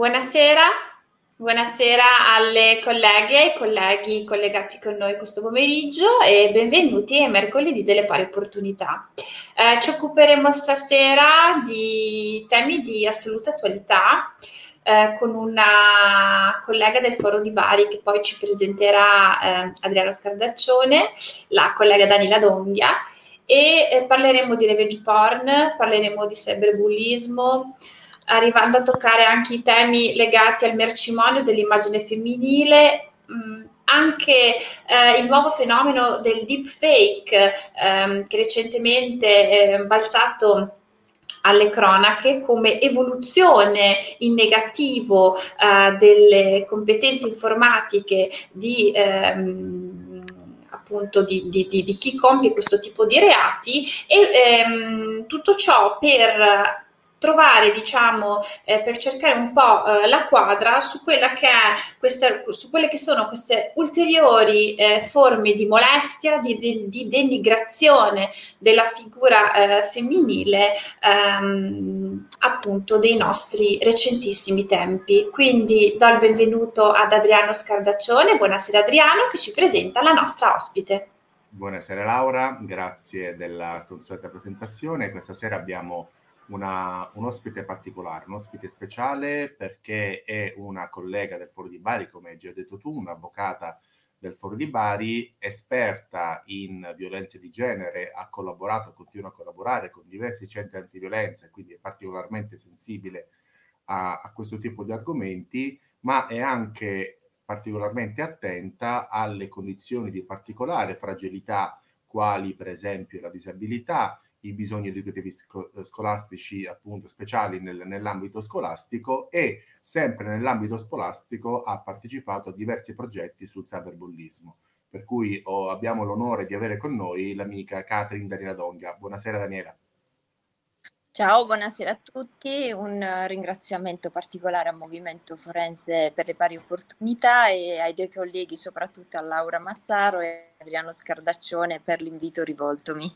Buonasera, buonasera alle colleghe e ai colleghi collegati con noi questo pomeriggio e benvenuti ai mercoledì delle pari opportunità. Eh, ci occuperemo stasera di temi di assoluta attualità eh, con una collega del foro di Bari che poi ci presenterà eh, Adriano Scardaccione, la collega Daniela Dondia e eh, parleremo di revenge porn, parleremo di cyberbullismo, arrivando a toccare anche i temi legati al mercimonio dell'immagine femminile, mh, anche eh, il nuovo fenomeno del deepfake ehm, che recentemente è balzato alle cronache come evoluzione in negativo eh, delle competenze informatiche di ehm, appunto di, di, di, chi compie questo tipo di reati e ehm, tutto ciò per trovare, diciamo, eh, per cercare un po' eh, la quadra su, questa, su quelle che sono queste ulteriori eh, forme di molestia, di, di, di denigrazione della figura eh, femminile, ehm, appunto, dei nostri recentissimi tempi. Quindi do il benvenuto ad Adriano Scardaccione. Buonasera Adriano, che ci presenta la nostra ospite. Buonasera Laura, grazie della consueta presentazione. Questa sera abbiamo una, un ospite particolare, un ospite speciale perché è una collega del Foro di Bari, come hai già detto tu, un'avvocata del Foro di Bari, esperta in violenze di genere, ha collaborato, continua a collaborare con diversi centri antiviolenza, quindi è particolarmente sensibile a, a questo tipo di argomenti, ma è anche particolarmente attenta alle condizioni di particolare fragilità, quali per esempio la disabilità, i bisogni educativi eh, scolastici appunto speciali nel, nell'ambito scolastico e sempre nell'ambito scolastico ha partecipato a diversi progetti sul cyberbullismo. Per cui oh, abbiamo l'onore di avere con noi l'amica Catherine Daniela Donga. Buonasera Daniela. Ciao, buonasera a tutti. Un ringraziamento particolare al Movimento Forense per le pari opportunità e ai due colleghi, soprattutto a Laura Massaro e Adriano Scardaccione per l'invito rivoltomi.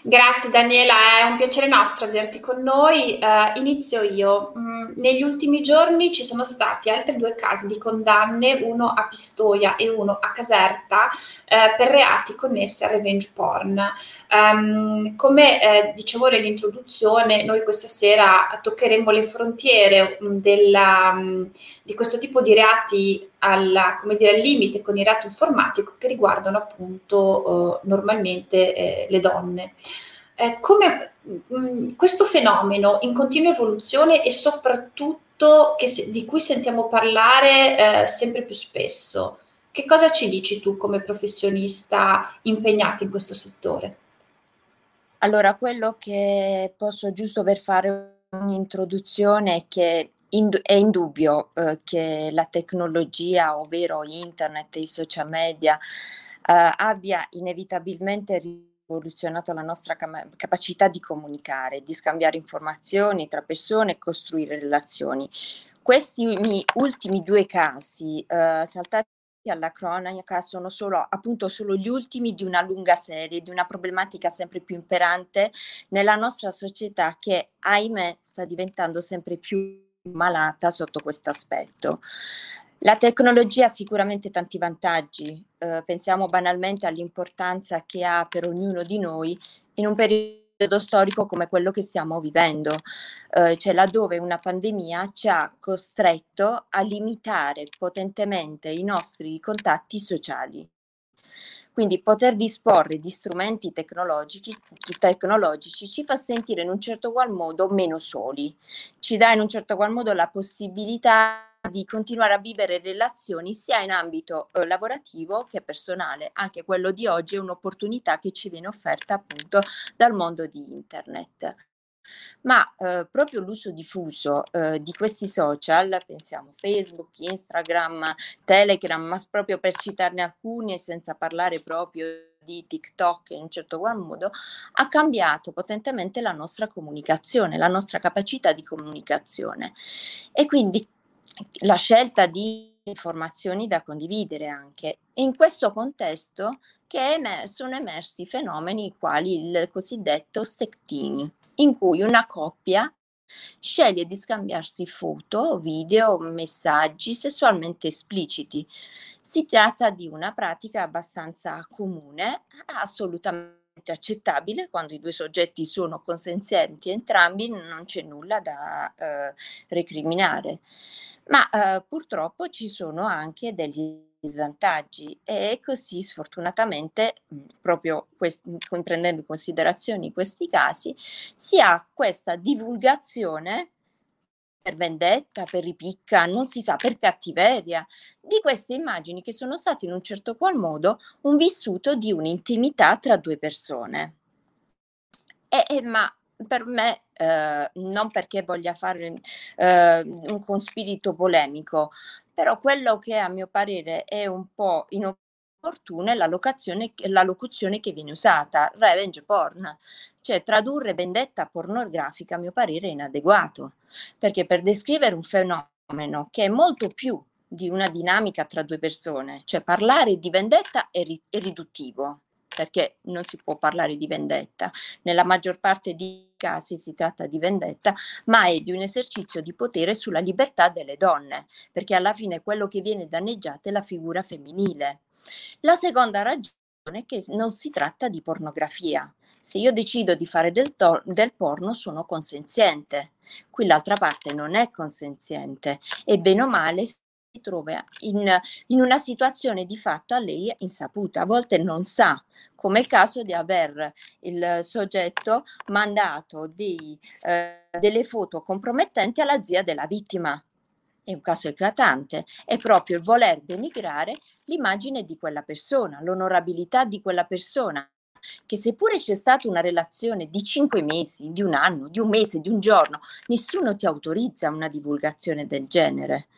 Grazie Daniela, è un piacere nostro averti con noi. Uh, inizio io. Mm, negli ultimi giorni ci sono stati altri due casi di condanne, uno a Pistoia e uno a Caserta, uh, per reati connessi al revenge porn. Um, come eh, dicevo nell'introduzione, noi questa sera toccheremo le frontiere um, della, um, di questo tipo di reati alla, dire, al limite con il reato informatico che riguardano appunto uh, normalmente eh, le donne. Eh, come mh, mm, questo fenomeno in continua evoluzione e soprattutto se, di cui sentiamo parlare eh, sempre più spesso, che cosa ci dici tu come professionista impegnata in questo settore? Allora, quello che posso giusto per fare un'introduzione è che ind- è indubbio eh, che la tecnologia, ovvero internet e i social media, eh, abbia inevitabilmente rivoluzionato la nostra cam- capacità di comunicare, di scambiare informazioni tra persone e costruire relazioni. Questi ultimi due casi eh, saltati alla cronaca sono solo, appunto, solo gli ultimi di una lunga serie, di una problematica sempre più imperante nella nostra società che, ahimè, sta diventando sempre più malata sotto questo aspetto. La tecnologia ha sicuramente tanti vantaggi, eh, pensiamo banalmente all'importanza che ha per ognuno di noi in un periodo storico come quello che stiamo vivendo, eh, cioè laddove una pandemia ci ha costretto a limitare potentemente i nostri contatti sociali. Quindi poter disporre di strumenti tecnologici, tecnologici, ci fa sentire in un certo qual modo meno soli, ci dà in un certo qual modo la possibilità di continuare a vivere relazioni sia in ambito eh, lavorativo che personale. Anche quello di oggi è un'opportunità che ci viene offerta appunto dal mondo di internet. Ma eh, proprio l'uso diffuso eh, di questi social, pensiamo Facebook, Instagram, Telegram, ma proprio per citarne alcuni e senza parlare proprio di TikTok in un certo qual modo, ha cambiato potentemente la nostra comunicazione, la nostra capacità di comunicazione. E quindi la scelta di informazioni da condividere anche. In questo contesto che emer- sono emersi fenomeni quali il cosiddetto sectini, in cui una coppia sceglie di scambiarsi foto, video, messaggi sessualmente espliciti. Si tratta di una pratica abbastanza comune, assolutamente accettabile quando i due soggetti sono consenzienti entrambi, non c'è nulla da eh, recriminare. Ma eh, purtroppo ci sono anche degli svantaggi e così sfortunatamente proprio quest- prendendo in considerazione questi casi si ha questa divulgazione per vendetta, per ripicca, non si sa, per cattiveria, di queste immagini che sono state in un certo qual modo un vissuto di un'intimità tra due persone. E, e, ma per me, eh, non perché voglia fare eh, un, con spirito polemico, però quello che a mio parere è un po' inopportuno è la, la locuzione che viene usata, revenge porn, cioè tradurre vendetta pornografica a mio parere è inadeguato, perché per descrivere un fenomeno che è molto più di una dinamica tra due persone, cioè parlare di vendetta è, ri- è riduttivo, perché non si può parlare di vendetta. Nella maggior parte dei casi si tratta di vendetta, ma è di un esercizio di potere sulla libertà delle donne, perché alla fine quello che viene danneggiato è la figura femminile. La seconda ragione è che non si tratta di pornografia, se io decido di fare del, to- del porno sono consenziente, qui l'altra parte non è consenziente e bene o male si trova in, in, una situazione di fatto a lei insaputa, a volte non sa, come il caso di aver il soggetto mandato dei, eh, delle foto compromettenti alla zia della vittima. È un caso eclatante, è proprio il voler denigrare l'immagine di quella persona, l'onorabilità di quella persona che seppure c'è stata una relazione di cinque mesi, di un anno, di un mese, di un giorno, nessuno ti autorizza una divulgazione del genere,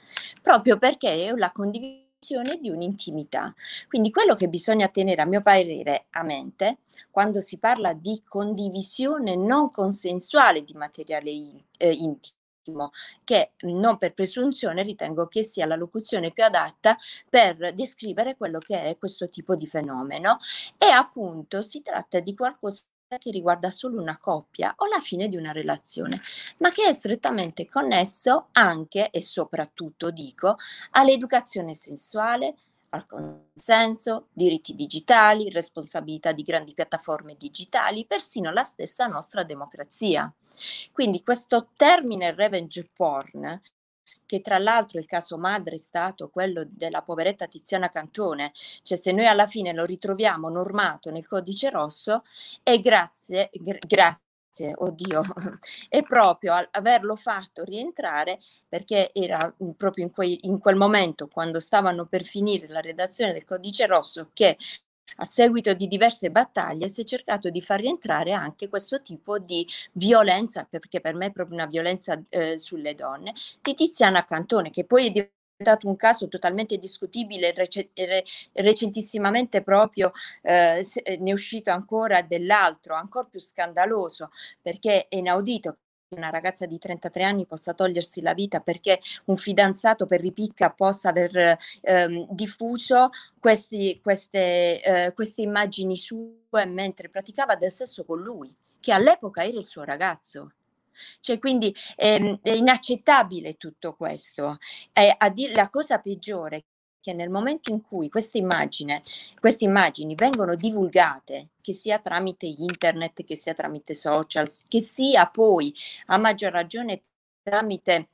proprio perché è la condivisione di un'intimità. Quindi quello che bisogna tenere a mio parere a mente quando si parla di condivisione non consensuale di materiale eh, intimo ottimo, che non per presunzione ritengo che sia la locuzione più adatta per descrivere quello che è questo tipo di fenomeno. E appunto si tratta di qualcosa che riguarda solo una coppia o la fine di una relazione, ma che è strettamente connesso anche e soprattutto, dico, all'educazione sensuale, al consenso, diritti digitali, responsabilità di grandi piattaforme digitali, persino la stessa nostra democrazia. Quindi questo termine revenge porn che tra l'altro il caso madre è stato quello della poveretta Tiziana Cantone, cioè se noi alla fine lo ritroviamo normato nel codice rosso è grazie, gr- grazie grazie, oddio, è proprio averlo fatto rientrare perché era proprio in, quei, in quel momento, quando stavano per finire la redazione del codice rosso, che a seguito di diverse battaglie si è cercato di far rientrare anche questo tipo di violenza, perché per me è proprio una violenza eh, sulle donne, di Tiziana Cantone, che poi è diventato un caso totalmente discutibile, rec- re- recentissimamente proprio eh, ne è uscito ancora dell'altro, ancora più scandaloso, perché è inaudito che una ragazza di 33 anni possa togliersi la vita perché un fidanzato per ripicca possa aver ehm, diffuso questi, queste, eh, queste immagini sue mentre praticava del sesso con lui, che all'epoca era il suo ragazzo. Cioè, quindi ehm, è inaccettabile tutto questo. Eh, a dire la cosa peggiore che nel momento in cui queste immagini, queste immagini vengono divulgate, che sia tramite internet, che sia tramite social, che sia poi a maggior ragione tramite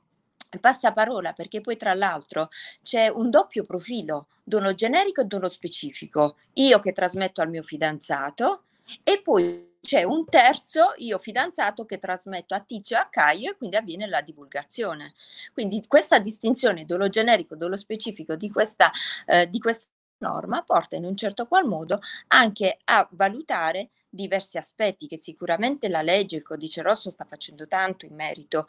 passaparola, perché poi tra l'altro c'è un doppio profilo, dono generico e dono specifico. Io che trasmetto al mio fidanzato e poi c'è un terzo, io fidanzato, che trasmetto a Tizio e a Caio e quindi avviene la divulgazione. Quindi questa distinzione dolo generico, dolo specifico di questa, eh, di questa norma porta in un certo qual modo anche a valutare diversi aspetti che sicuramente la legge, il codice rosso sta facendo tanto in merito,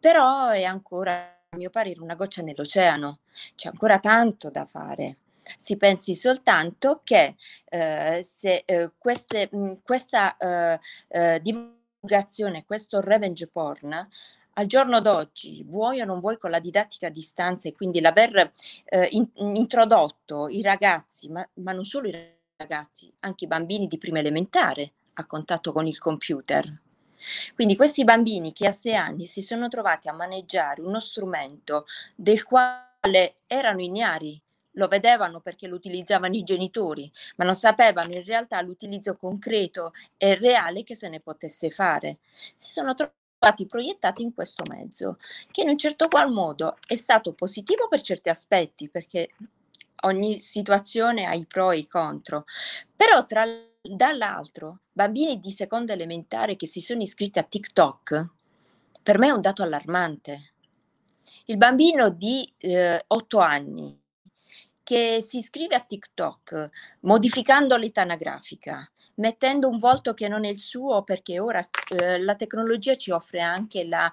però è ancora, a mio parere, una goccia nell'oceano, c'è ancora tanto da fare. Si pensi soltanto che eh, se eh, queste, mh, questa eh, eh, divulgazione, questo revenge porn, al giorno d'oggi, vuoi o non vuoi con la didattica a distanza e quindi l'aver eh, in, introdotto i ragazzi, ma, ma non solo i ragazzi, anche i bambini di prima elementare a contatto con il computer, Quindi questi bambini che a sei anni si sono trovati a maneggiare uno strumento del quale erano ignari, lo vedevano perché lo utilizzavano i genitori, ma non sapevano in realtà l'utilizzo concreto e reale che se ne potesse fare. Si sono trovati proiettati in questo mezzo, che in un certo qual modo è stato positivo per certi aspetti, perché ogni situazione ha i pro e i contro, però tra dall'altro bambini di seconda elementare che si sono iscritti a TikTok, per me è un dato allarmante. Il bambino di eh, 8 anni che si iscrive a TikTok modificando l'età anagrafica, mettendo un volto che non è il suo perché ora eh, la tecnologia ci offre anche la,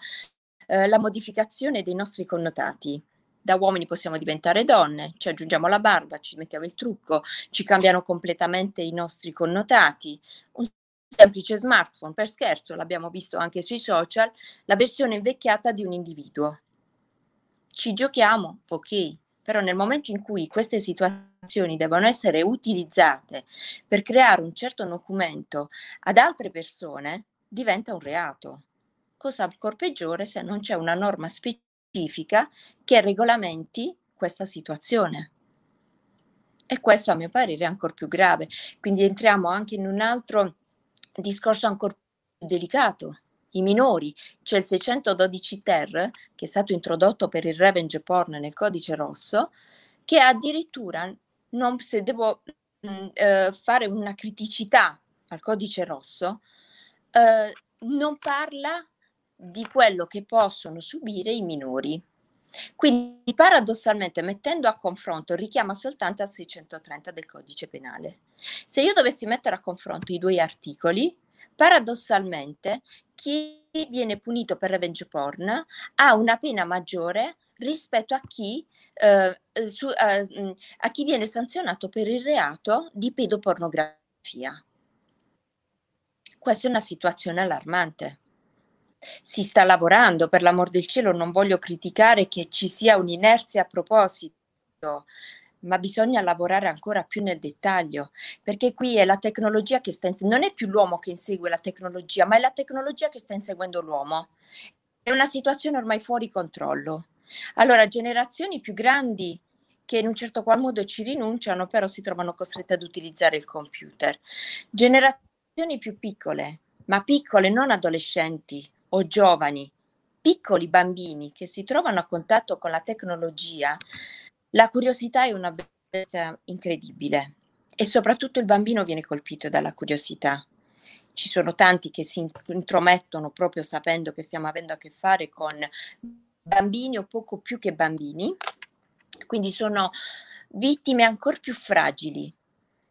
eh, la modificazione dei nostri connotati da uomini possiamo diventare donne, ci aggiungiamo la barba, ci mettiamo il trucco, ci cambiano completamente i nostri connotati. Un semplice smartphone, per scherzo, l'abbiamo visto anche sui social, la versione invecchiata di un individuo. Ci giochiamo, ok, però nel momento in cui queste situazioni devono essere utilizzate per creare un certo documento ad altre persone, diventa un reato. Cosa ancora peggiore se non c'è una norma specifica che regolamenti questa situazione. E questo a mio parere è ancora più grave. Quindi entriamo anche in un altro discorso ancora più delicato, i minori, c'è il 612 ter che è stato introdotto per il revenge porn nel codice rosso, che addirittura, non, se devo mh, mm, eh, fare una criticità al codice rosso, eh, non parla di quello che possono subire i minori. Quindi paradossalmente mettendo a confronto richiama soltanto al 630 del codice penale. Se io dovessi mettere a confronto i due articoli, paradossalmente chi viene punito per revenge porn ha una pena maggiore rispetto a chi, eh, eh su, eh, a chi viene sanzionato per il reato di pedopornografia. Questa è una situazione allarmante. Si sta lavorando, per l'amor del cielo, non voglio criticare che ci sia un'inerzia a proposito, ma bisogna lavorare ancora più nel dettaglio, perché qui è la tecnologia che sta inseguendo, non è più l'uomo che insegue la tecnologia, ma è la tecnologia che sta inseguendo l'uomo. È una situazione ormai fuori controllo. Allora, generazioni più grandi che in un certo qual modo ci rinunciano, però si trovano costrette ad utilizzare il computer. Generazioni più piccole, ma piccole, non adolescenti o giovani, piccoli bambini che si trovano a contatto con la tecnologia, la curiosità è una bestia incredibile e soprattutto il bambino viene colpito dalla curiosità. Ci sono tanti che si intromettono proprio sapendo che stiamo avendo a che fare con bambini o poco più che bambini, quindi sono vittime ancora più fragili,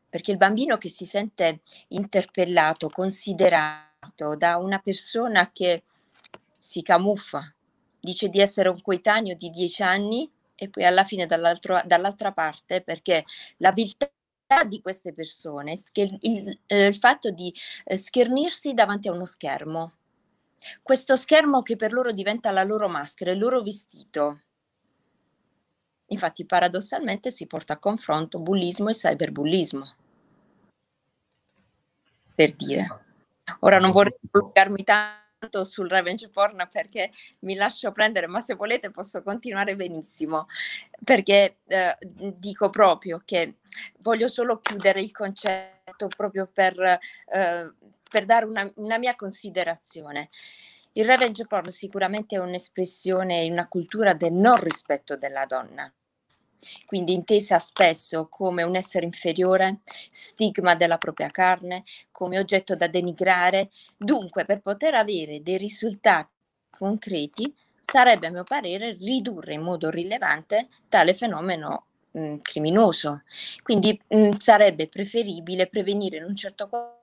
perché il bambino che si sente interpellato, considerato da una persona che si camuffa, dice di essere un coetaneo di dieci anni, e poi alla fine dall'altra parte perché la viltà di queste persone, il, il, eh, il fatto di eh, schernirsi davanti a uno schermo, questo schermo che per loro diventa la loro maschera, il loro vestito. Infatti paradossalmente si porta a confronto bullismo e cyberbullismo. Per dire. Ora non vorrei prolungarmi tanto sul revenge porn perché mi lascio prendere, ma se volete posso continuare benissimo, perché eh, dico proprio che voglio solo chiudere il concetto proprio per, eh, per dare una, una mia considerazione. Il revenge porn sicuramente è un'espressione, una cultura del non rispetto della donna quindi intesa spesso come un essere inferiore, stigma della propria carne, come oggetto da denigrare. Dunque, per poter avere dei risultati concreti, sarebbe a mio parere ridurre in modo rilevante tale fenomeno mh, criminoso. Quindi mh, sarebbe preferibile prevenire in un certo quadro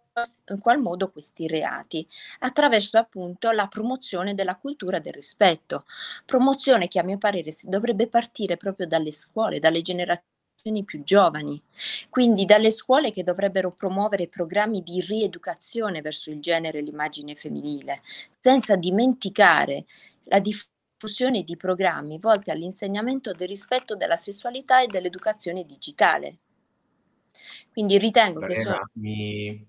in qual modo questi reati, attraverso appunto la promozione della cultura del rispetto, promozione che a mio parere dovrebbe partire proprio dalle scuole, dalle generazioni più giovani, quindi dalle scuole che dovrebbero promuovere programmi di rieducazione verso il genere e l'immagine femminile, senza dimenticare la diffusione di programmi volti all'insegnamento del rispetto della sessualità e dell'educazione digitale. Quindi ritengo Lorena, che... So- mi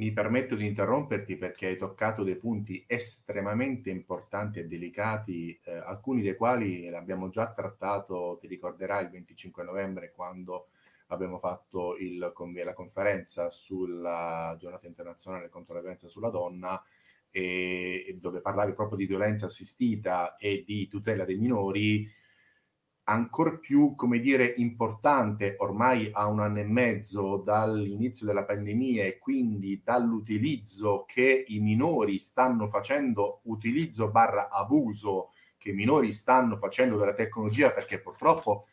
mi permetto di interromperti perché hai toccato dei punti estremamente importanti e delicati, eh, alcuni dei quali l'abbiamo già trattato, ti ricorderai, il 25 novembre quando abbiamo fatto il, la conferenza sulla giornata internazionale contro la violenza sulla donna, e, dove parlavi proprio di violenza assistita e di tutela dei minori ancora più, come dire, importante ormai a un anno e mezzo dall'inizio della pandemia e quindi dall'utilizzo che i minori stanno facendo, utilizzo barra abuso che i minori stanno facendo della tecnologia, perché purtroppo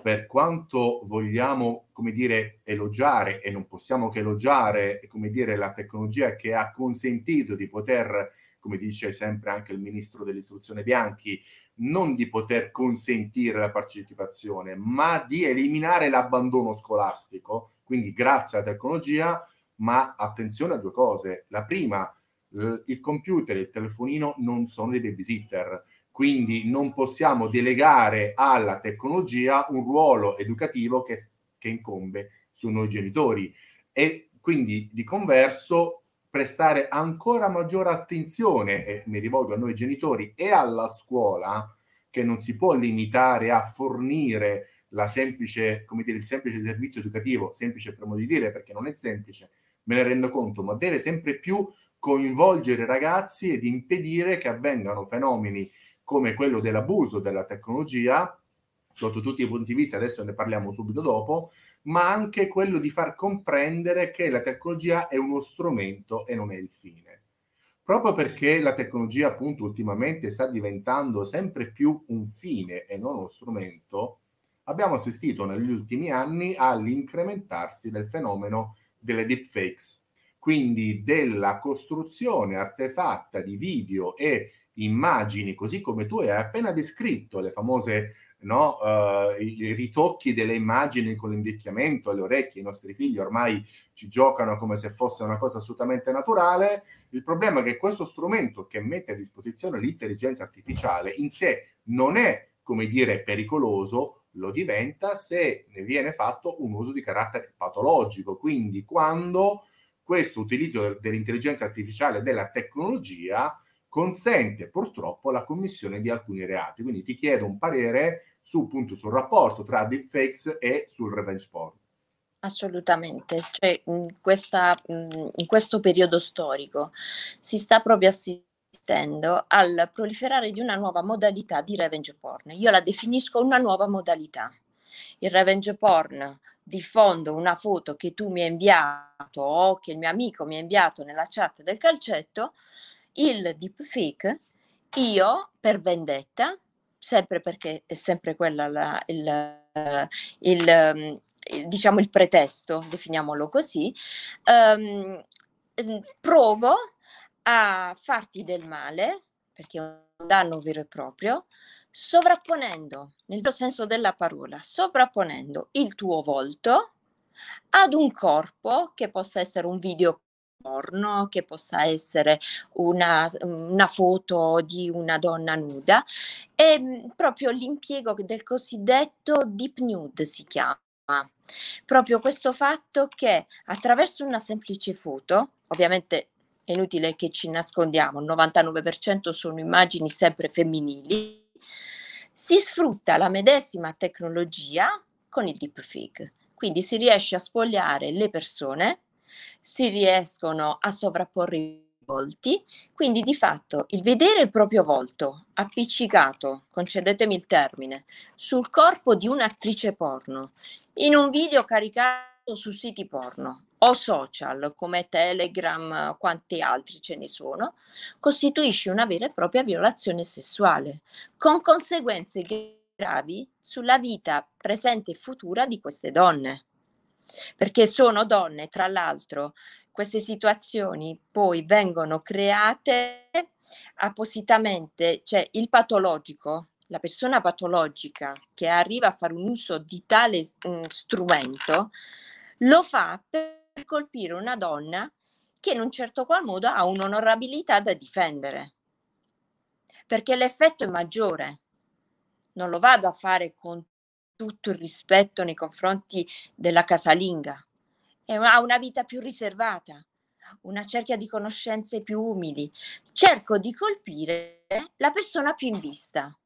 per quanto vogliamo, come dire, elogiare e non possiamo che elogiare, come dire, la tecnologia che ha consentito di poter come dice sempre anche il ministro dell'istruzione Bianchi, non di poter consentire la partecipazione, ma di eliminare l'abbandono scolastico, quindi grazie alla tecnologia, ma attenzione a due cose. La prima, il computer e il telefonino non sono dei babysitter, quindi non possiamo delegare alla tecnologia un ruolo educativo che, che incombe su noi genitori e quindi di converso prestare ancora maggiore attenzione, e mi rivolgo a noi genitori e alla scuola, che non si può limitare a fornire la semplice, come dire, il semplice servizio educativo, semplice per modo di dire, perché non è semplice, me ne rendo conto, ma deve sempre più coinvolgere i ragazzi ed impedire che avvengano fenomeni come quello dell'abuso della tecnologia sotto tutti i punti di vista, adesso ne parliamo subito dopo, ma anche quello di far comprendere che la tecnologia è uno strumento e non è il fine. Proprio perché la tecnologia appunto ultimamente sta diventando sempre più un fine e non uno strumento, abbiamo assistito negli ultimi anni all'incrementarsi del fenomeno delle deepfakes, quindi della costruzione artefatta di video e immagini, così come tu hai appena descritto le famose no? uh, i ritocchi delle immagini con l'invecchiamento alle orecchie, i nostri figli ormai ci giocano come se fosse una cosa assolutamente naturale. Il problema è che questo strumento che mette a disposizione l'intelligenza artificiale in sé non è, come dire, pericoloso, lo diventa se ne viene fatto un uso di carattere patologico. Quindi quando questo utilizzo dell'intelligenza artificiale della tecnologia consente purtroppo la commissione di alcuni reati. Quindi ti chiedo un parere su, appunto, sul rapporto tra deepfakes e sul revenge porn. Assolutamente, cioè, in, questa, in questo periodo storico si sta proprio assistendo al proliferare di una nuova modalità di revenge porn. Io la definisco una nuova modalità. Il revenge porn diffondo una foto che tu mi hai inviato o che il mio amico mi ha inviato nella chat del calcetto, il deepfake, io per vendetta, sempre perché è sempre quella la, il, il, ehm, il, diciamo il pretesto, definiamolo così, um, provo a farti del male, perché è un danno vero e proprio, sovrapponendo, nel vero senso della parola, sovrapponendo il tuo volto ad un corpo che possa essere un video porno, che possa essere una, una foto di una donna nuda, e mm, proprio l'impiego del cosiddetto deep nude si chiama. Proprio questo fatto che attraverso una semplice foto, ovviamente è inutile che ci nascondiamo, il 99% sono immagini sempre femminili, si sfrutta la medesima tecnologia con il deepfake. Quindi si riesce a spogliare le persone si riescono a sovrapporre i volti, quindi di fatto il vedere il proprio volto appiccicato, concedetemi il termine, sul corpo di un'attrice porno, in un video caricato su siti porno o social come Telegram, quanti altri ce ne sono, costituisce una vera e propria violazione sessuale, con conseguenze gravi sulla vita presente e futura di queste donne perché sono donne, tra l'altro, queste situazioni poi vengono create appositamente, cioè il patologico, la persona patologica che arriva a fare un uso di tale um, strumento, lo fa per colpire una donna che in un certo qual modo ha un'onorabilità da difendere, perché l'effetto è maggiore. Non lo vado a fare con tutto il rispetto nei confronti della casalinga, ha una vita più riservata, una cerchia di conoscenze più umili, cerco di colpire la persona più in vista.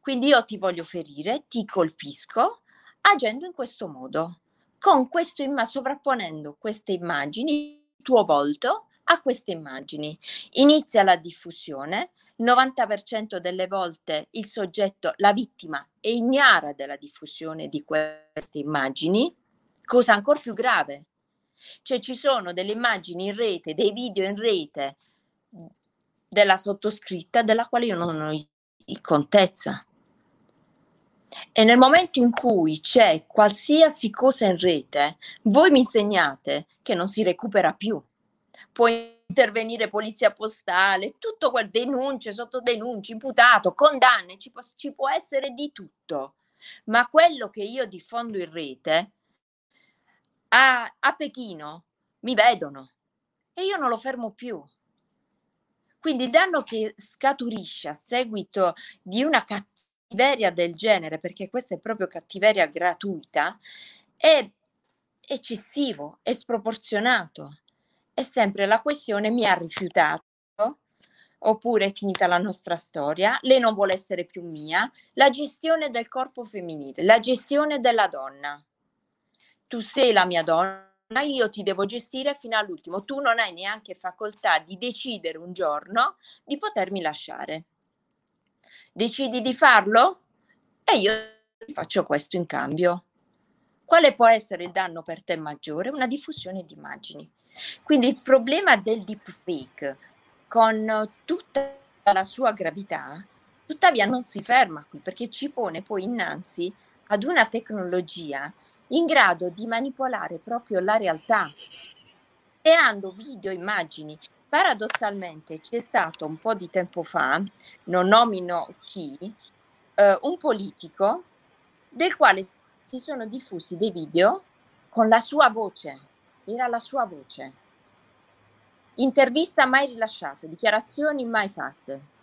Quindi io ti voglio ferire, ti colpisco agendo in questo modo, con questo imma- sovrapponendo queste immagini, il tuo volto a queste immagini. Inizia la diffusione, 90% delle volte il soggetto, la vittima, è ignara della diffusione di queste immagini, cosa ancora più grave. Cioè ci sono delle immagini in rete, dei video in rete della sottoscritta della quale io non ho contezza. E nel momento in cui c'è qualsiasi cosa in rete, voi mi insegnate che non si recupera più. Può intervenire polizia postale, tutto quel denunce, sotto denunce, imputato, condanne, ci può, ci può essere di tutto. Ma quello che io diffondo in rete, a, a Pechino mi vedono e io non lo fermo più. Quindi il danno che scaturisce a seguito di una cattiveria del genere, perché questa è proprio cattiveria gratuita, è eccessivo, è sproporzionato. È sempre la questione mi ha rifiutato, oppure è finita la nostra storia, lei non vuole essere più mia, la gestione del corpo femminile, la gestione della donna. Tu sei la mia donna, io ti devo gestire fino all'ultimo, tu non hai neanche facoltà di decidere un giorno di potermi lasciare. Decidi di farlo? E io ti faccio questo in cambio. Quale può essere il danno per te maggiore? Una diffusione di immagini. Quindi il problema del deepfake, con tutta la sua gravità, tuttavia non si ferma qui perché ci pone poi innanzi ad una tecnologia in grado di manipolare proprio la realtà, creando video, immagini. Paradossalmente c'è stato un po' di tempo fa, non nomino chi, eh, un politico del quale si sono diffusi dei video con la sua voce, era la sua voce. Intervista mai rilasciata, dichiarazioni mai fatte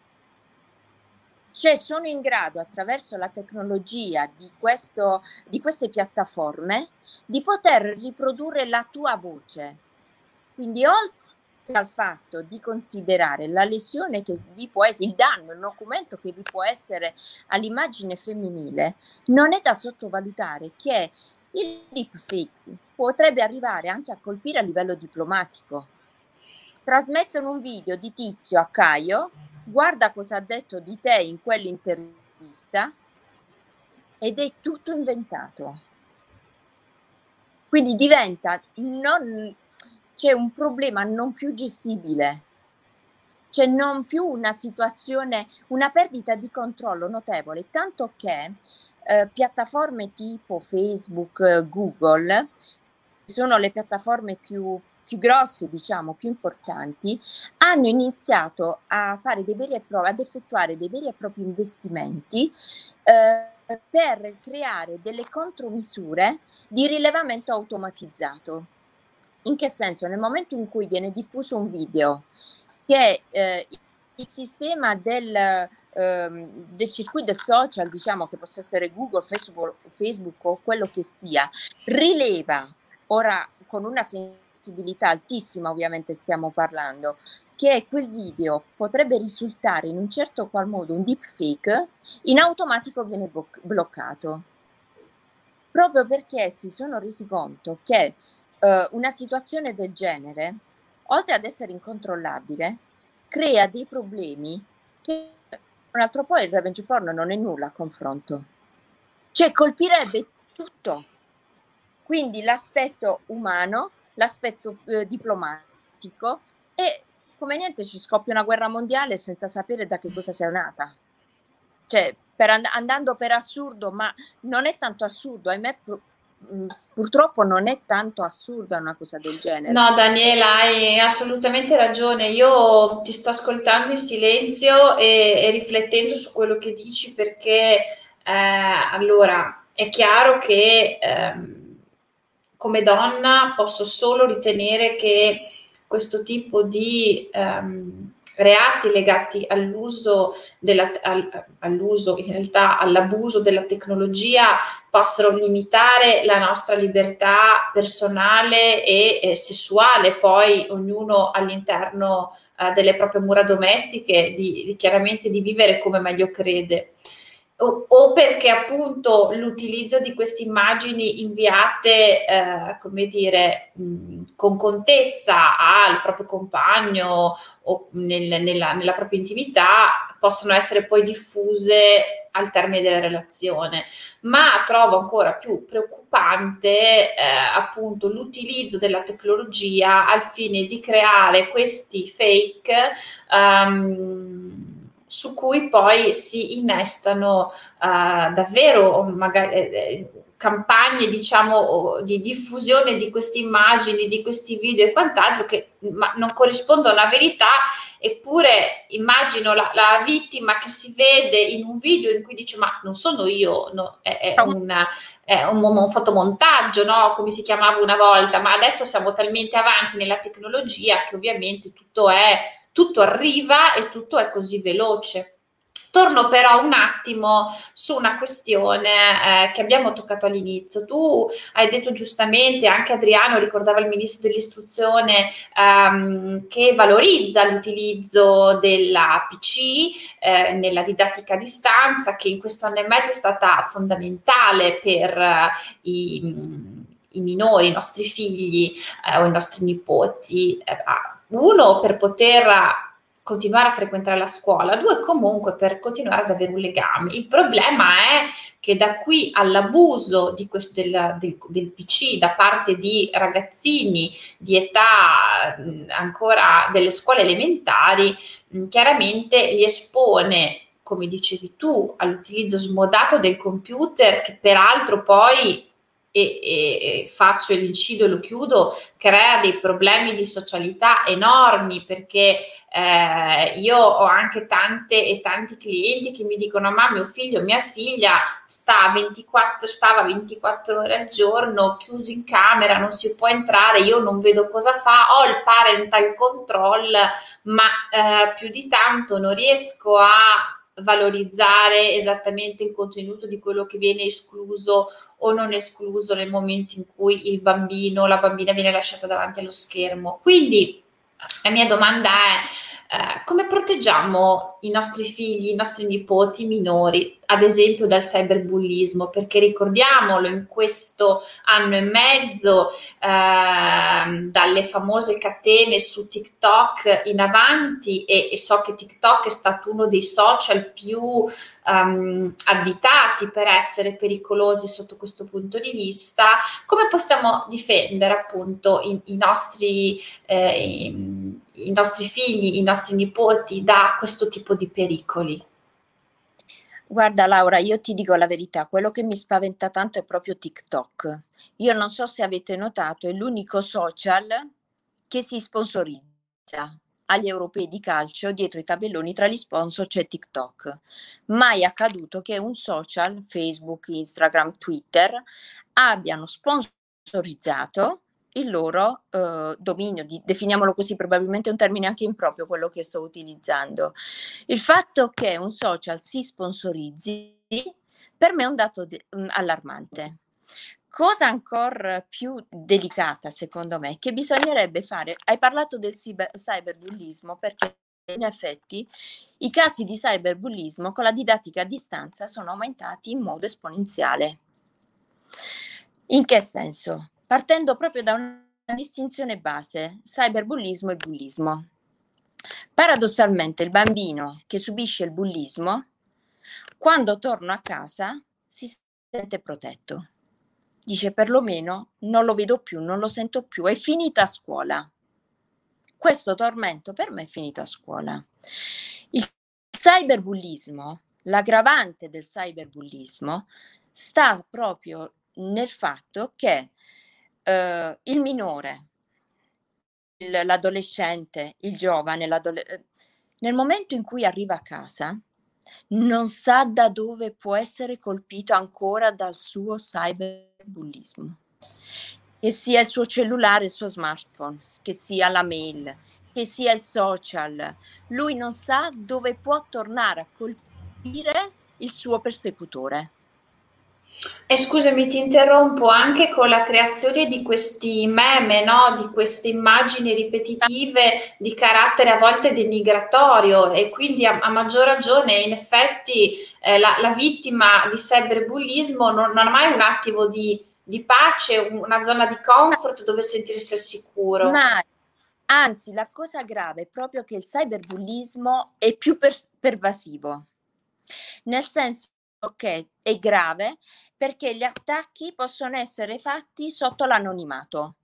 cioè sono in grado attraverso la tecnologia di, questo, di queste piattaforme di poter riprodurre la tua voce. Quindi oltre al fatto di considerare la lesione che vi può essere, il danno, il documento che vi può essere all'immagine femminile, non è da sottovalutare che il deepfake potrebbe arrivare anche a colpire a livello diplomatico. Trasmettono un video di Tizio a Caio guarda cosa ha detto di te in quell'intervista ed è tutto inventato. Quindi diventa non, c'è un problema non più gestibile, c'è non più una situazione, una perdita di controllo notevole, tanto che eh, piattaforme tipo Facebook, Google, sono le piattaforme più più grossi, diciamo, più importanti, hanno iniziato a fare dei veri e propri, ad effettuare dei veri e propri investimenti eh, per creare delle contromisure di rilevamento automatizzato. In che senso? Nel momento in cui viene diffuso un video che eh, il sistema del, ehm, del circuito social, diciamo che possa essere Google, Facebook, Facebook o quello che sia, rileva ora con una sensibilità altissima ovviamente stiamo parlando, che quel video potrebbe risultare in un certo qual modo un deepfake, in automatico viene bo- bloccato. Proprio perché si sono resi conto che eh, una situazione del genere, oltre ad essere incontrollabile, crea dei problemi che un altro po' il revenge porn non è nulla a confronto. Cioè colpirebbe tutto. Quindi l'aspetto umano l'aspetto eh, diplomatico e come niente ci scoppia una guerra mondiale senza sapere da che cosa sia nata. Cioè, per and- andando per assurdo, ma non è tanto assurdo, ahimè pur- mm, purtroppo non è tanto assurda una cosa del genere. No, Daniela, hai assolutamente ragione. Io ti sto ascoltando in silenzio e, e riflettendo su quello che dici perché eh, allora è chiaro che ehm, come donna posso solo ritenere che questo tipo di ehm, reati legati all'uso, della, al, all'uso, in realtà all'abuso della tecnologia possano limitare la nostra libertà personale e eh, sessuale, poi ognuno all'interno eh, delle proprie mura domestiche, di, di, chiaramente di vivere come meglio crede o, o, perché appunto l'utilizzo di queste immagini inviate, eh, come dire, mh, con contezza al proprio compagno o nel, nella, nella, propria intimità possono essere poi diffuse al termine della relazione. Ma trovo ancora più preoccupante eh, appunto l'utilizzo della tecnologia al fine di creare questi fake. Um, su cui poi si innestano uh, davvero magari, eh, campagne diciamo di diffusione di queste immagini, di questi video e quant'altro che ma non corrispondono alla verità eppure immagino la, la, vittima che si vede in un video in cui dice ma non sono io, no, è, è, una, è un, un, fotomontaggio, no? come si chiamava una volta, ma adesso siamo talmente avanti nella tecnologia che ovviamente tutto è tutto arriva e tutto è così veloce. Torno però un attimo su una questione eh, che abbiamo toccato all'inizio. Tu hai detto giustamente, anche Adriano ricordava il ministro dell'istruzione ehm, che valorizza l'utilizzo della PC eh, nella didattica a distanza, che in questo anno e mezzo è stata fondamentale per eh, i i minori, i nostri figli eh, o i nostri nipoti eh, uno per poter continuare a frequentare la scuola, due comunque per continuare ad avere un legame. Il problema è che da qui all'abuso questo, del, del, del, PC da parte di ragazzini di età ancora delle scuole elementari, chiaramente li espone come dicevi tu, all'utilizzo smodato del computer che peraltro poi e, e, faccio l'incido e lo chiudo, crea dei problemi di socialità enormi perché eh, io ho anche tante e tanti clienti che mi dicono ma mio figlio, mia figlia sta 24, stava 24 ore al giorno chiuso in camera, non si può entrare, io non vedo cosa fa, ho il parental control, ma eh, più di tanto non riesco a valorizzare esattamente il contenuto di quello che viene escluso o non escluso nel momento in cui il bambino o la bambina viene lasciata davanti allo schermo. Quindi la mia domanda è eh, come proteggiamo i nostri figli, i nostri nipoti minori, ad esempio dal cyberbullismo? Perché ricordiamolo, in questo anno e mezzo, eh, dalle famose catene su TikTok in avanti, e, e, so che TikTok è stato uno dei social più um, additati per essere pericolosi sotto questo punto di vista, come possiamo difendere appunto i, i nostri... Eh, i nostri figli, i nostri nipoti da questo tipo di pericoli? Guarda Laura, io ti dico la verità, quello che mi spaventa tanto è proprio TikTok. Io non so se avete notato, è l'unico social che si sponsorizza agli europei di calcio, dietro i tabelloni tra gli sponsor c'è TikTok. Mai accaduto che un social, Facebook, Instagram, Twitter, abbiano sponsorizzato il loro eh, dominio, di, definiamolo così, probabilmente è un termine anche improprio quello che sto utilizzando. Il fatto che un social si sponsorizzi per me è un dato de- mm, allarmante. Cosa ancora più delicata, secondo me, che bisognerebbe fare, hai parlato del cyber, cyberbullismo perché in effetti i casi di cyberbullismo con la didattica a distanza sono aumentati in modo esponenziale. In che senso? Partendo proprio da una distinzione base, cyberbullismo e bullismo. Paradossalmente il bambino che subisce il bullismo, quando torna a casa, si sente protetto. Dice perlomeno non lo vedo più, non lo sento più, è finita a scuola. Questo tormento per me è finito a scuola. Il cyberbullismo, l'aggravante del cyberbullismo, sta proprio nel fatto che eh, il minore, il, l'adolescente, il giovane, l'adole- nel momento in cui arriva a casa, non sa da dove può essere colpito ancora dal suo cyberbullismo. Che sia il suo cellulare, il suo smartphone, che sia la mail, che sia il social, lui non sa dove può tornare a colpire il suo persecutore. E scusami, ti interrompo anche con la creazione di questi meme, no? di queste immagini ripetitive di carattere a volte denigratorio e quindi a, a maggior ragione in effetti eh, la, la, vittima di cyberbullismo non, non, ha mai un attimo di, di, pace, una zona di comfort dove sentirsi al sicuro. Mai. Anzi, la cosa grave è proprio che il cyberbullismo è più per- pervasivo, nel senso che è grave perché gli attacchi possono essere fatti sotto l'anonimato.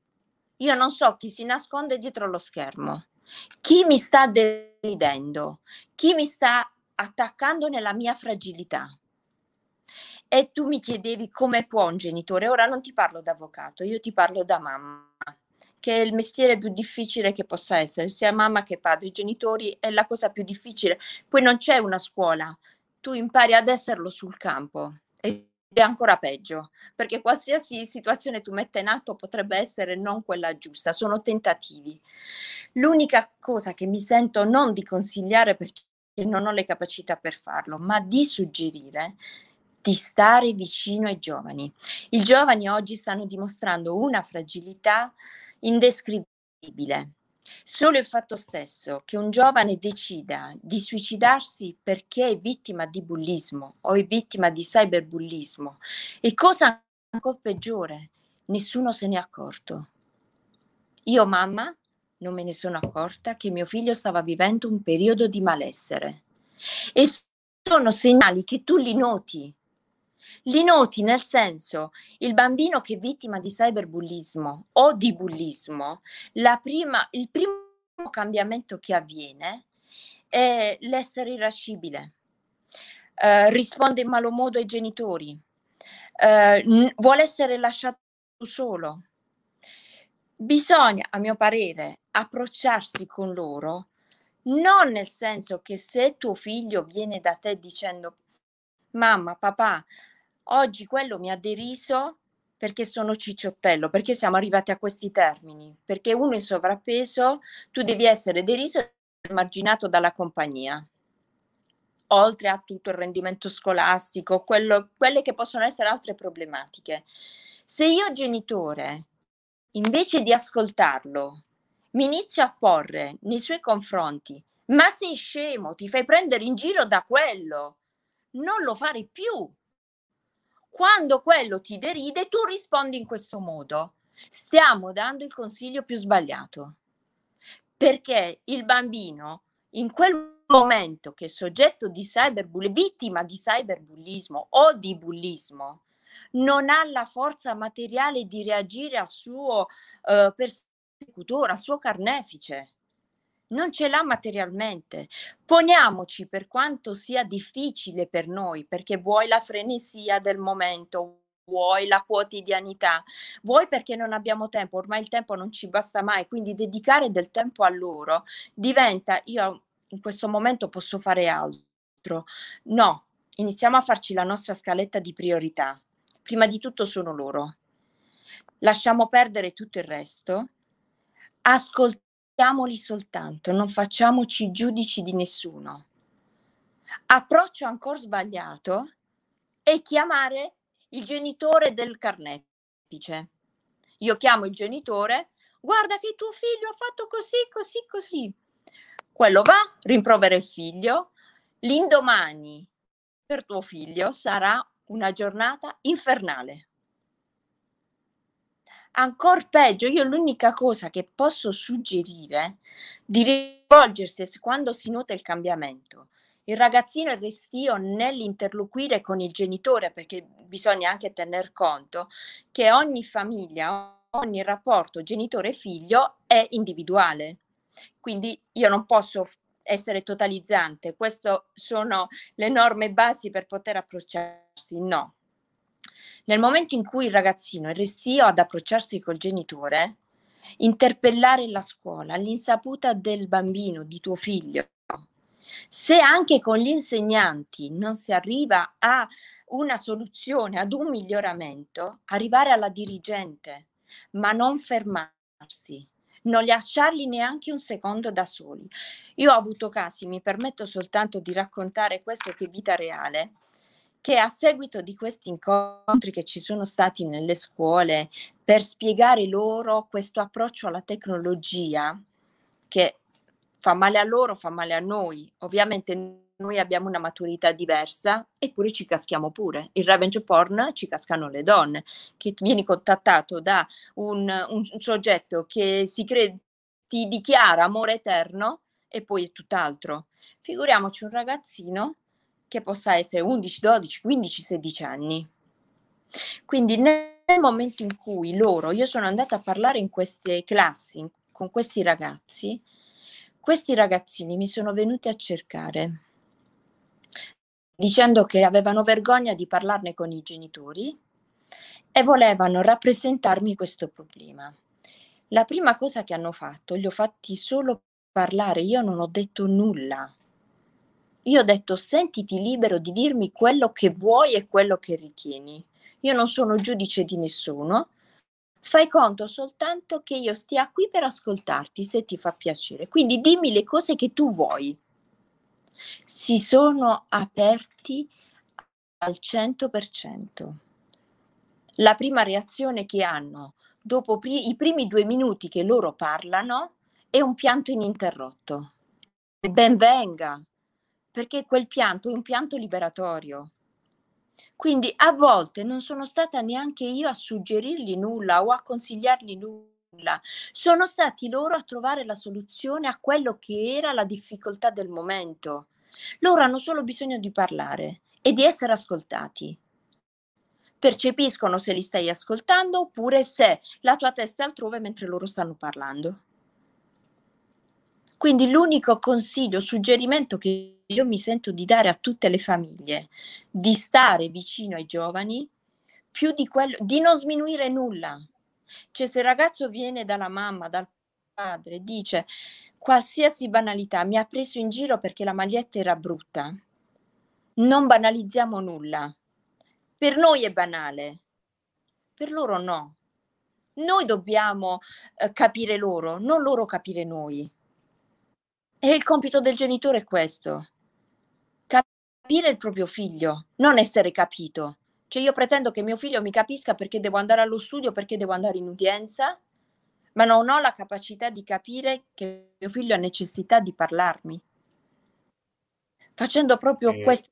Io non so chi si nasconde dietro lo schermo, chi mi sta deridendo, chi mi sta attaccando nella mia fragilità. E tu mi chiedevi come può un genitore, ora non ti parlo da avvocato, io ti parlo da mamma, che è il mestiere più difficile che possa essere, sia mamma che padre, i genitori è la cosa più difficile. Poi non c'è una scuola, tu impari ad esserlo sul campo. E è ancora peggio, perché qualsiasi situazione tu metta in atto potrebbe essere non quella giusta, sono tentativi. L'unica cosa che mi sento non di consigliare perché non ho le capacità per farlo, ma di suggerire di stare vicino ai giovani. I giovani oggi stanno dimostrando una fragilità indescrivibile Solo il fatto stesso che un giovane decida di suicidarsi perché è vittima di bullismo o è vittima di cyberbullismo. È cosa ancora peggiore, nessuno se ne è accorto. Io mamma non me ne sono accorta che mio figlio stava vivendo un periodo di malessere. E sono segnali che tu li noti li noti nel senso, il bambino che è vittima di cyberbullismo o di bullismo, prima, il primo cambiamento che avviene è l'essere irascibile, eh, risponde in malo modo ai genitori, eh, n- vuole essere lasciato solo. Bisogna, a mio parere, approcciarsi con loro non nel senso che se tuo figlio viene da te dicendo mamma, papà, Oggi quello mi ha deriso perché sono cicciottello, perché siamo arrivati a questi termini, perché uno è sovrappeso, tu devi essere deriso e marginato dalla compagnia, oltre a tutto il rendimento scolastico, quello, quelle che possono essere altre problematiche. Se io genitore, invece di ascoltarlo, mi inizio a porre nei suoi confronti, ma sei scemo, ti fai prendere in giro da quello, non lo fare più, quando quello ti deride, tu rispondi in questo modo. Stiamo dando il consiglio più sbagliato. Perché il bambino, in quel momento che è soggetto di cyberbullismo, vittima di cyberbullismo o di bullismo, non ha la forza materiale di reagire al suo uh, persecutore, al suo carnefice non ce l'ha materialmente. Poniamoci per quanto sia difficile per noi, perché vuoi la frenesia del momento, vuoi la quotidianità, vuoi perché non abbiamo tempo, ormai il tempo non ci basta mai, quindi dedicare del tempo a loro diventa io in questo momento posso fare altro. No, iniziamo a farci la nostra scaletta di priorità. Prima di tutto sono loro. Lasciamo perdere tutto il resto. Ascoltiamo Ascoltiamoli soltanto, non facciamoci giudici di nessuno. Approccio ancora sbagliato è chiamare il genitore del carnefice. Io chiamo il genitore, guarda che tuo figlio ha fatto così, così, così. Quello va, rimprovera il figlio, l'indomani per tuo figlio sarà una giornata infernale. Ancora peggio, io l'unica cosa che posso suggerire di rivolgersi quando si nota il cambiamento. Il ragazzino è restio nell'interloquire con il genitore perché bisogna anche tener conto che ogni famiglia, ogni rapporto genitore-figlio è individuale. Quindi io non posso essere totalizzante, queste sono le norme basi per poter approcciarsi, no, nel momento in cui il ragazzino è restio ad approcciarsi col genitore, interpellare la scuola all'insaputa del bambino, di tuo figlio, se anche con gli insegnanti non si arriva a una soluzione, ad un miglioramento, arrivare alla dirigente, ma non fermarsi, non lasciarli neanche un secondo da soli. Io ho avuto casi, mi permetto soltanto di raccontare questo che è vita reale, che a seguito di questi incontri che ci sono stati nelle scuole per spiegare loro questo approccio alla tecnologia, che fa male a loro, fa male a noi. Ovviamente noi abbiamo una maturità diversa eppure ci caschiamo pure. Il revenge porn ci cascano le donne, che vieni contattato da un, un soggetto che si crede, ti dichiara amore eterno e poi è tutt'altro. Figuriamoci un ragazzino che possa essere 11, 12, 15, 16 anni. Quindi nel momento in cui loro, io sono andata a parlare in queste classi con questi ragazzi, questi ragazzini mi sono venuti a cercare dicendo che avevano vergogna di parlarne con i genitori e volevano rappresentarmi questo problema. La prima cosa che hanno fatto, li ho fatti solo parlare, io non ho detto nulla. Io ho detto sentiti libero di dirmi quello che vuoi e quello che ritieni. Io non sono giudice di nessuno. Fai conto soltanto che io stia qui per ascoltarti se ti fa piacere. Quindi dimmi le cose che tu vuoi si sono aperti al 100%. La prima reazione che hanno dopo pri- i primi due minuti che loro parlano è un pianto ininterrotto. Ben venga, perché quel pianto è un pianto liberatorio. Quindi a volte non sono stata neanche io a suggerirgli nulla o a consigliargli nulla, sono stati loro a trovare la soluzione a quello che era la difficoltà del momento. Loro hanno solo bisogno di parlare e di essere ascoltati. Percepiscono se li stai ascoltando oppure se la tua testa è altrove mentre loro stanno parlando. Quindi l'unico consiglio, suggerimento che io mi sento di dare a tutte le famiglie, di stare vicino ai giovani, più di quello, di non sminuire nulla. Cioè se il ragazzo viene dalla mamma, dal padre, dice qualsiasi banalità, mi ha preso in giro perché la maglietta era brutta. Non banalizziamo nulla. Per noi è banale, per loro no. Noi dobbiamo eh, capire loro, non loro capire noi. E il compito del genitore è questo, capire il proprio figlio, non essere capito. Cioè io pretendo che mio figlio mi capisca perché devo andare allo studio, perché devo andare in udienza, ma non ho la capacità di capire che mio figlio ha necessità di parlarmi. Facendo proprio eh, questo.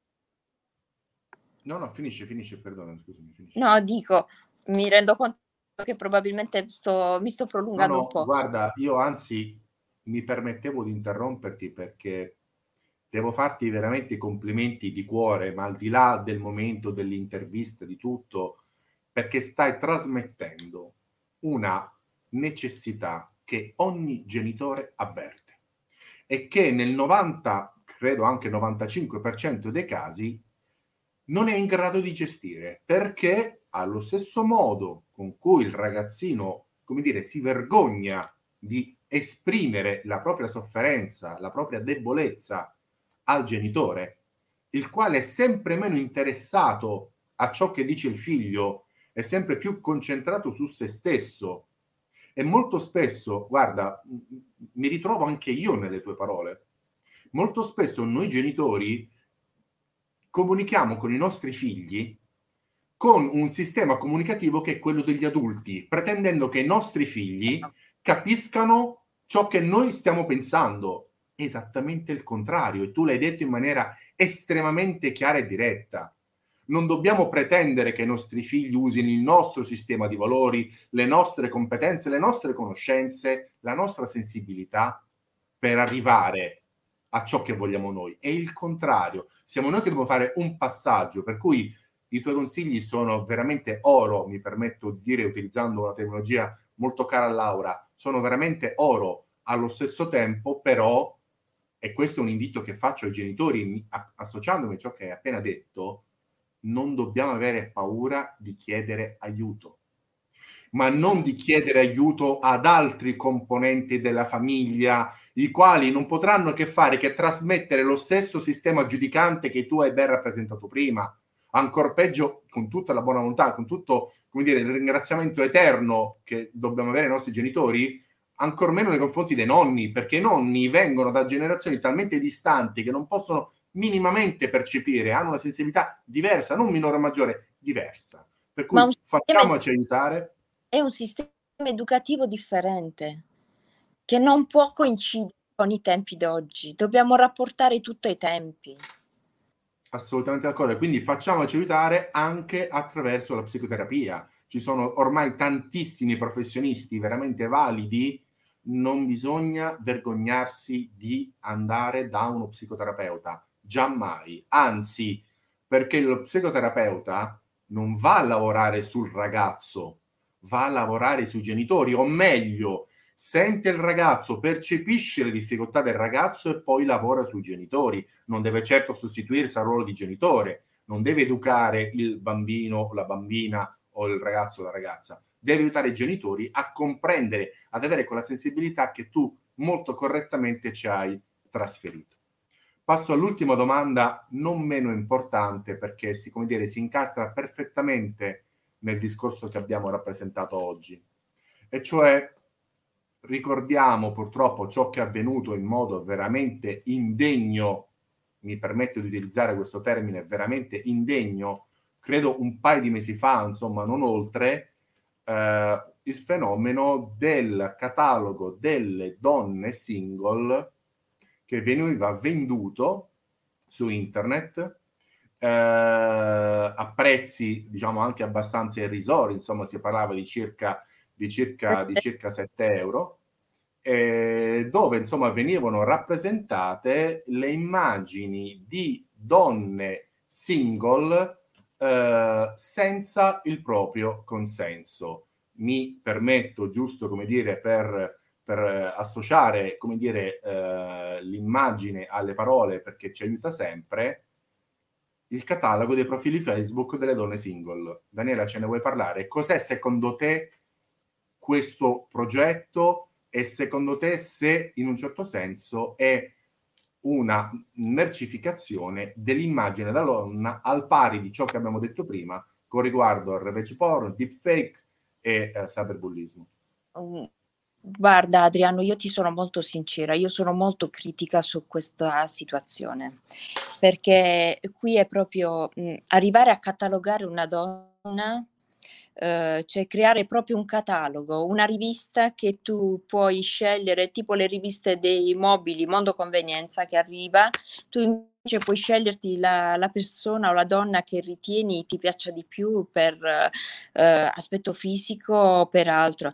No, no, finisce, finisce, perdona, scusami. Finisce. No, dico, mi rendo conto che probabilmente sto, mi sto prolungando no, no, un po'. Guarda, io anzi mi permettevo di interromperti perché devo farti veramente complimenti di cuore, ma al di là del momento dell'intervista, di tutto, perché stai trasmettendo una necessità che ogni genitore avverte e che nel 90, credo anche 95% dei casi non è in grado di gestire perché allo stesso modo con cui il ragazzino, come dire, si vergogna di esprimere la propria sofferenza, la propria debolezza al genitore, il quale è sempre meno interessato a ciò che dice il figlio, è sempre più concentrato su se stesso. E molto spesso, guarda, mi ritrovo anche io nelle tue parole, molto spesso noi genitori comunichiamo con i nostri figli con un sistema comunicativo che è quello degli adulti, pretendendo che i nostri figli capiscano ciò che noi stiamo pensando. Esattamente il contrario, e tu l'hai detto in maniera estremamente chiara e diretta non dobbiamo pretendere che i nostri figli usino il nostro sistema di valori, le nostre competenze, le nostre conoscenze, la nostra sensibilità per arrivare a ciò che vogliamo noi. È il contrario, siamo noi che dobbiamo fare un passaggio, per cui i tuoi consigli sono veramente oro, mi permetto di dire utilizzando una tecnologia molto cara a Laura, sono veramente oro allo stesso tempo, però, e questo è un invito che faccio ai genitori, associandomi a ciò che hai appena detto, non dobbiamo avere paura di chiedere aiuto, ma non di chiedere aiuto ad altri componenti della famiglia, i quali non potranno che fare che trasmettere lo stesso sistema giudicante che tu hai ben rappresentato prima. Ancora peggio, con tutta la buona volontà, con tutto dire, il ringraziamento eterno che dobbiamo avere ai nostri genitori, ancor meno nei confronti dei nonni, perché i nonni vengono da generazioni talmente distanti che non possono minimamente percepire, hanno una sensibilità diversa, non minore o maggiore, diversa. Per cui facciamoci aiutare. È un sistema educativo differente che non può coincidere con i tempi d'oggi. Dobbiamo rapportare tutto ai tempi. Assolutamente d'accordo. Quindi facciamoci aiutare anche attraverso la psicoterapia. Ci sono ormai tantissimi professionisti veramente validi. Non bisogna vergognarsi di andare da uno psicoterapeuta, giammai. Anzi, perché lo psicoterapeuta non va a lavorare sul ragazzo, va a lavorare sui genitori, o meglio, sente il ragazzo, percepisce le difficoltà del ragazzo e poi lavora sui genitori. Non deve certo sostituirsi al ruolo di genitore, non deve educare il bambino, la bambina o il ragazzo la ragazza. Deve aiutare i genitori a comprendere, ad avere quella sensibilità che tu molto correttamente ci hai trasferito. Passo all'ultima domanda, non meno importante, perché si, come dire, si incastra perfettamente nel discorso che abbiamo rappresentato oggi, e cioè ricordiamo purtroppo ciò che è avvenuto in modo veramente indegno, mi permetto di utilizzare questo termine, veramente indegno, credo un paio di mesi fa, insomma non oltre, eh, il fenomeno del catalogo delle donne single che veniva venduto su internet eh, a prezzi diciamo anche abbastanza irrisori, insomma si parlava di circa di circa, di circa 7 euro, eh, dove insomma venivano rappresentate le immagini di donne single eh, senza il proprio consenso. Mi permetto, giusto come dire, per, per associare come dire, eh, l'immagine alle parole perché ci aiuta sempre, il catalogo dei profili Facebook delle donne single. Daniela, ce ne vuoi parlare? Cos'è secondo te questo progetto e secondo te se in un certo senso è una mercificazione dell'immagine della donna al pari di ciò che abbiamo detto prima con riguardo al revenge porn, deepfake e eh, cyberbullismo? Mm, guarda Adriano, io ti sono molto sincera, io sono molto critica su questa situazione, perché qui è proprio mh, mm, arrivare a catalogare una donna eh, cioè creare proprio un catalogo, una rivista che tu puoi scegliere, tipo le riviste dei mobili Mondo Convenienza che arriva, tu invece puoi sceglierti la, la persona o la donna che ritieni ti piaccia di più per eh, aspetto fisico o per altro.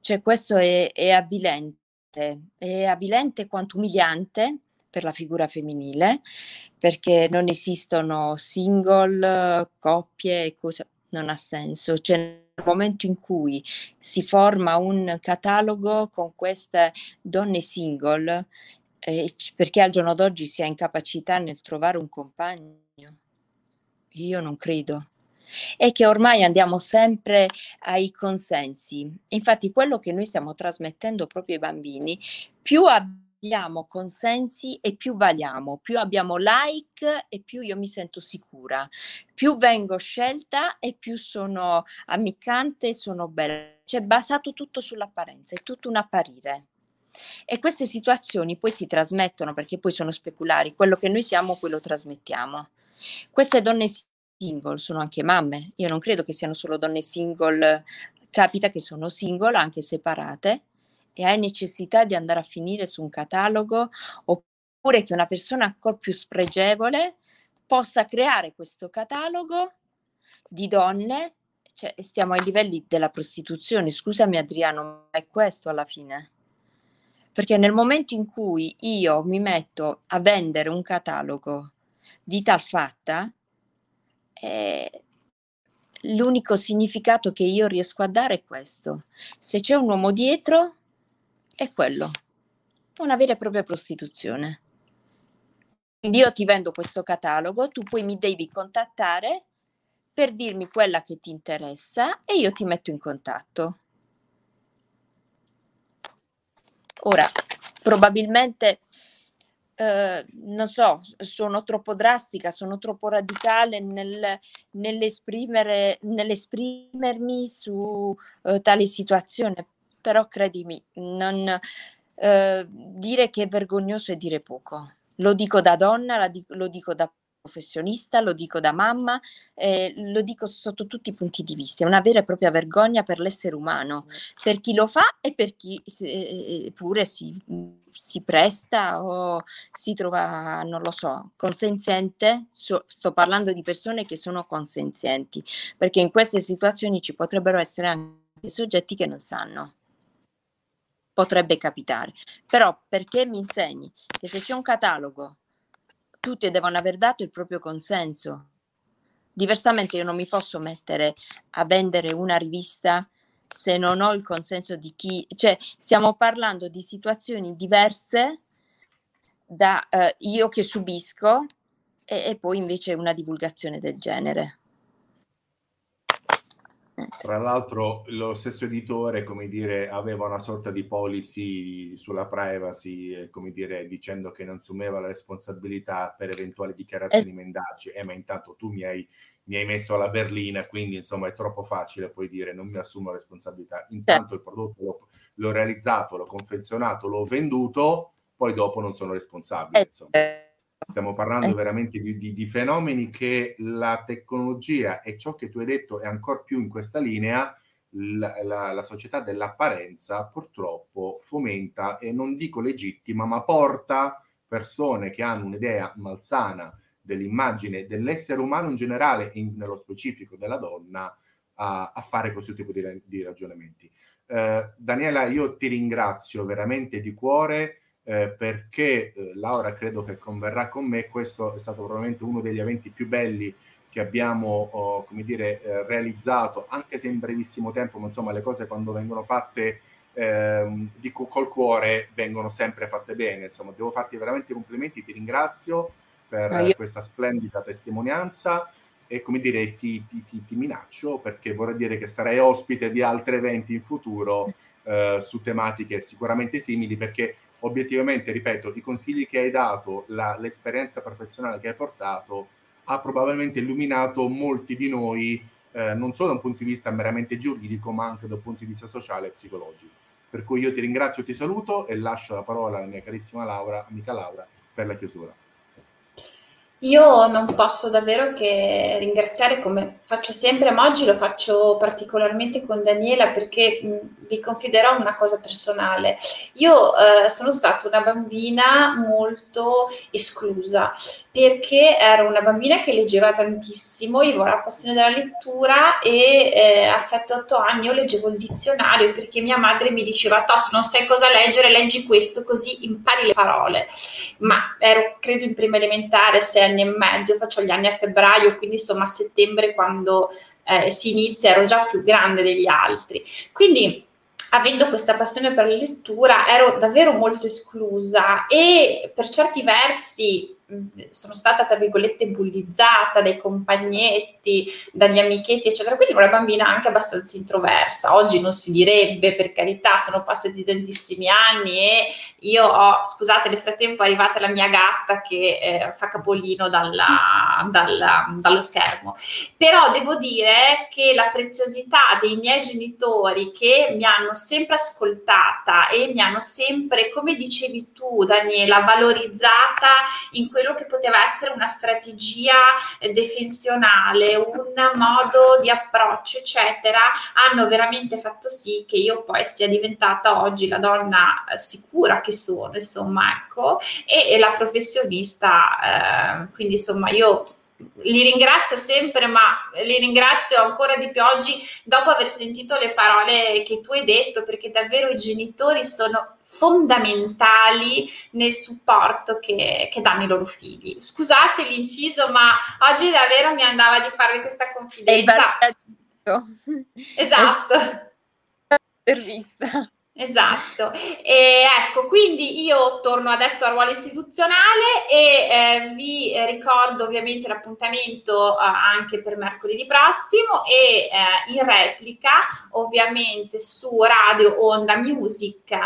Cioè questo è, è avvilente, è avvilente quanto umiliante per la figura femminile perché non esistono single, coppie e cose non ha senso. Cioè, nel momento in cui si forma un catalogo con queste donne single, eh, perché al giorno d'oggi si ha incapacità nel trovare un compagno? Io non credo. È che ormai andiamo sempre ai consensi. Infatti, quello che noi stiamo trasmettendo proprio ai bambini, più abbiamo abbiamo consensi e più valiamo, più abbiamo like e più io mi sento sicura, più vengo scelta e più sono ammiccante sono bella. C'è basato tutto sull'apparenza, è tutto un apparire. E queste situazioni poi si trasmettono perché poi sono speculari, quello che noi siamo, quello trasmettiamo. Queste donne single sono anche mamme, io non credo che siano solo donne single, capita che sono single, anche separate, e hai necessità di andare a finire su un catalogo oppure che una persona ancora più spregevole possa creare questo catalogo di donne, cioè stiamo ai livelli della prostituzione, scusami Adriano, ma è questo alla fine. Perché nel momento in cui io mi metto a vendere un catalogo di tal fatta, eh, l'unico significato che io riesco a dare è questo. Se c'è un uomo dietro, è quello, una vera e propria prostituzione. Quindi io ti vendo questo catalogo, tu poi mi devi contattare per dirmi quella che ti interessa e io ti metto in contatto. Ora, probabilmente, eh, non so, sono troppo drastica, sono troppo radicale nel, nell'esprimere, nell'esprimermi su eh, tale situazione, però credimi, non, eh, dire che è vergognoso è dire poco. Lo dico da donna, lo dico da professionista, lo dico da mamma, eh, lo dico sotto tutti i punti di vista, è una vera e propria vergogna per l'essere umano, per chi lo fa e per chi eh, pure si, si, presta o si trova, non lo so, consenziente, so, sto parlando di persone che sono consenzienti, perché in queste situazioni ci potrebbero essere anche soggetti che non sanno potrebbe capitare. Però perché mi insegni che se c'è un catalogo tutti devono aver dato il proprio consenso. Diversamente io non mi posso mettere a vendere una rivista se non ho il consenso di chi, cioè stiamo parlando di situazioni diverse da eh, io che subisco e, e poi invece una divulgazione del genere. Tra l'altro lo stesso editore, come dire, aveva una sorta di policy sulla privacy, come dire, dicendo che non assumeva la responsabilità per eventuali dichiarazioni es- mendaci. Eh, ma intanto tu mi hai, mi hai, messo alla berlina, quindi insomma è troppo facile poi dire non mi assumo responsabilità. Intanto il prodotto l'ho, l'ho realizzato, l'ho confezionato, l'ho venduto, poi dopo non sono responsabile. Insomma. Stiamo parlando eh. veramente di, di, di, fenomeni che la tecnologia e ciò che tu hai detto è ancora più in questa linea, la, la, la, società dell'apparenza purtroppo fomenta e non dico legittima, ma porta persone che hanno un'idea malsana dell'immagine dell'essere umano in generale, in, nello specifico della donna, a, a fare questo tipo di, di ragionamenti. Eh, Daniela, io ti ringrazio veramente di cuore eh, perché eh, Laura credo che converrà con me, questo è stato probabilmente uno degli eventi più belli che abbiamo, oh, come dire, eh, realizzato, anche se in brevissimo tempo, ma insomma le cose quando vengono fatte ehm, di, col cuore vengono sempre fatte bene, insomma devo farti veramente i complimenti, ti ringrazio per io... questa splendida testimonianza e come dire ti, ti, ti, ti, minaccio perché vorrei dire che sarai ospite di altri eventi in futuro eh, su tematiche sicuramente simili perché obiettivamente, ripeto, i consigli che hai dato, la, l'esperienza professionale che hai portato, ha probabilmente illuminato molti di noi, eh, non solo da un punto di vista meramente giuridico, ma anche da un punto di vista sociale e psicologico. Per cui io ti ringrazio, ti saluto e lascio la parola alla mia carissima Laura, amica Laura, per la chiusura. Io non posso davvero che ringraziare come faccio sempre, ma oggi lo faccio particolarmente con Daniela perché mh, vi confiderò una cosa personale. Io eh, sono stata una bambina molto esclusa perché ero una bambina che leggeva tantissimo, io avevo la passione della lettura e eh, a 7-8 anni io leggevo il dizionario perché mia madre mi diceva, se non sai cosa leggere, leggi questo così impari le parole. Ma ero credo in prima elementare, 6 anni e mezzo, io faccio gli anni a febbraio, quindi insomma a settembre quando eh, si inizia ero già più grande degli altri. Quindi avendo questa passione per la lettura ero davvero molto esclusa e per certi versi sono stata tra virgolette bullizzata dai compagnetti, dagli amichetti, eccetera. Quindi una bambina anche abbastanza introversa. Oggi non si direbbe, per carità, sono passati tantissimi anni e io ho, scusate, nel frattempo è arrivata la mia gatta che eh, fa capolino dalla, dalla, dallo schermo. Però devo dire che la preziosità dei miei genitori che mi hanno sempre ascoltata e mi hanno sempre, come dicevi tu, Daniela, valorizzata in quello che poteva essere una strategia eh, defensionale, un modo di approccio, eccetera, hanno veramente fatto sì che io poi sia diventata oggi la donna eh, sicura che sono, insomma, ecco, e, e la professionista, eh, quindi insomma io li ringrazio sempre, ma li ringrazio ancora di più oggi dopo aver sentito le parole che tu hai detto, perché davvero i genitori sono fondamentali nel supporto che, che, danno i loro figli. Scusate l'inciso, ma oggi davvero mi andava di farvi questa confidenza. Esatto. Intervista. Esatto, e ecco, quindi io torno adesso al ruolo istituzionale e eh, vi ricordo ovviamente l'appuntamento eh, anche per mercoledì prossimo e eh, in replica ovviamente su Radio Onda Music eh,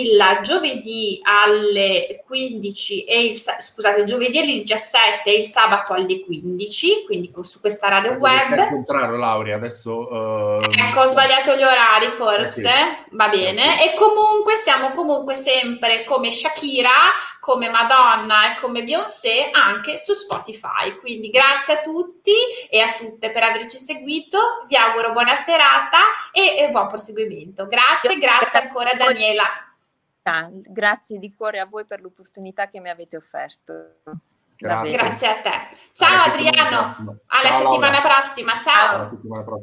il giovedì alle 15 e il scusate, giovedì alle 17 e il sabato alle 15, quindi su questa radio web. Al contrario, Laurea, adesso Ecco, ho sbagliato gli orari forse. Eh sì va bene. E comunque siamo comunque sempre come Shakira, come Madonna e come Beyoncé anche su Spotify. Quindi grazie a tutti e a tutte per averci seguito. Vi auguro buona serata e, e buon proseguimento. Grazie, grazie ancora Daniela. Grazie di cuore a voi per l'opportunità che mi avete offerto. Grazie, grazie a te. Ciao Adriano, alla settimana prossima. Ciao. Alla settimana prossima.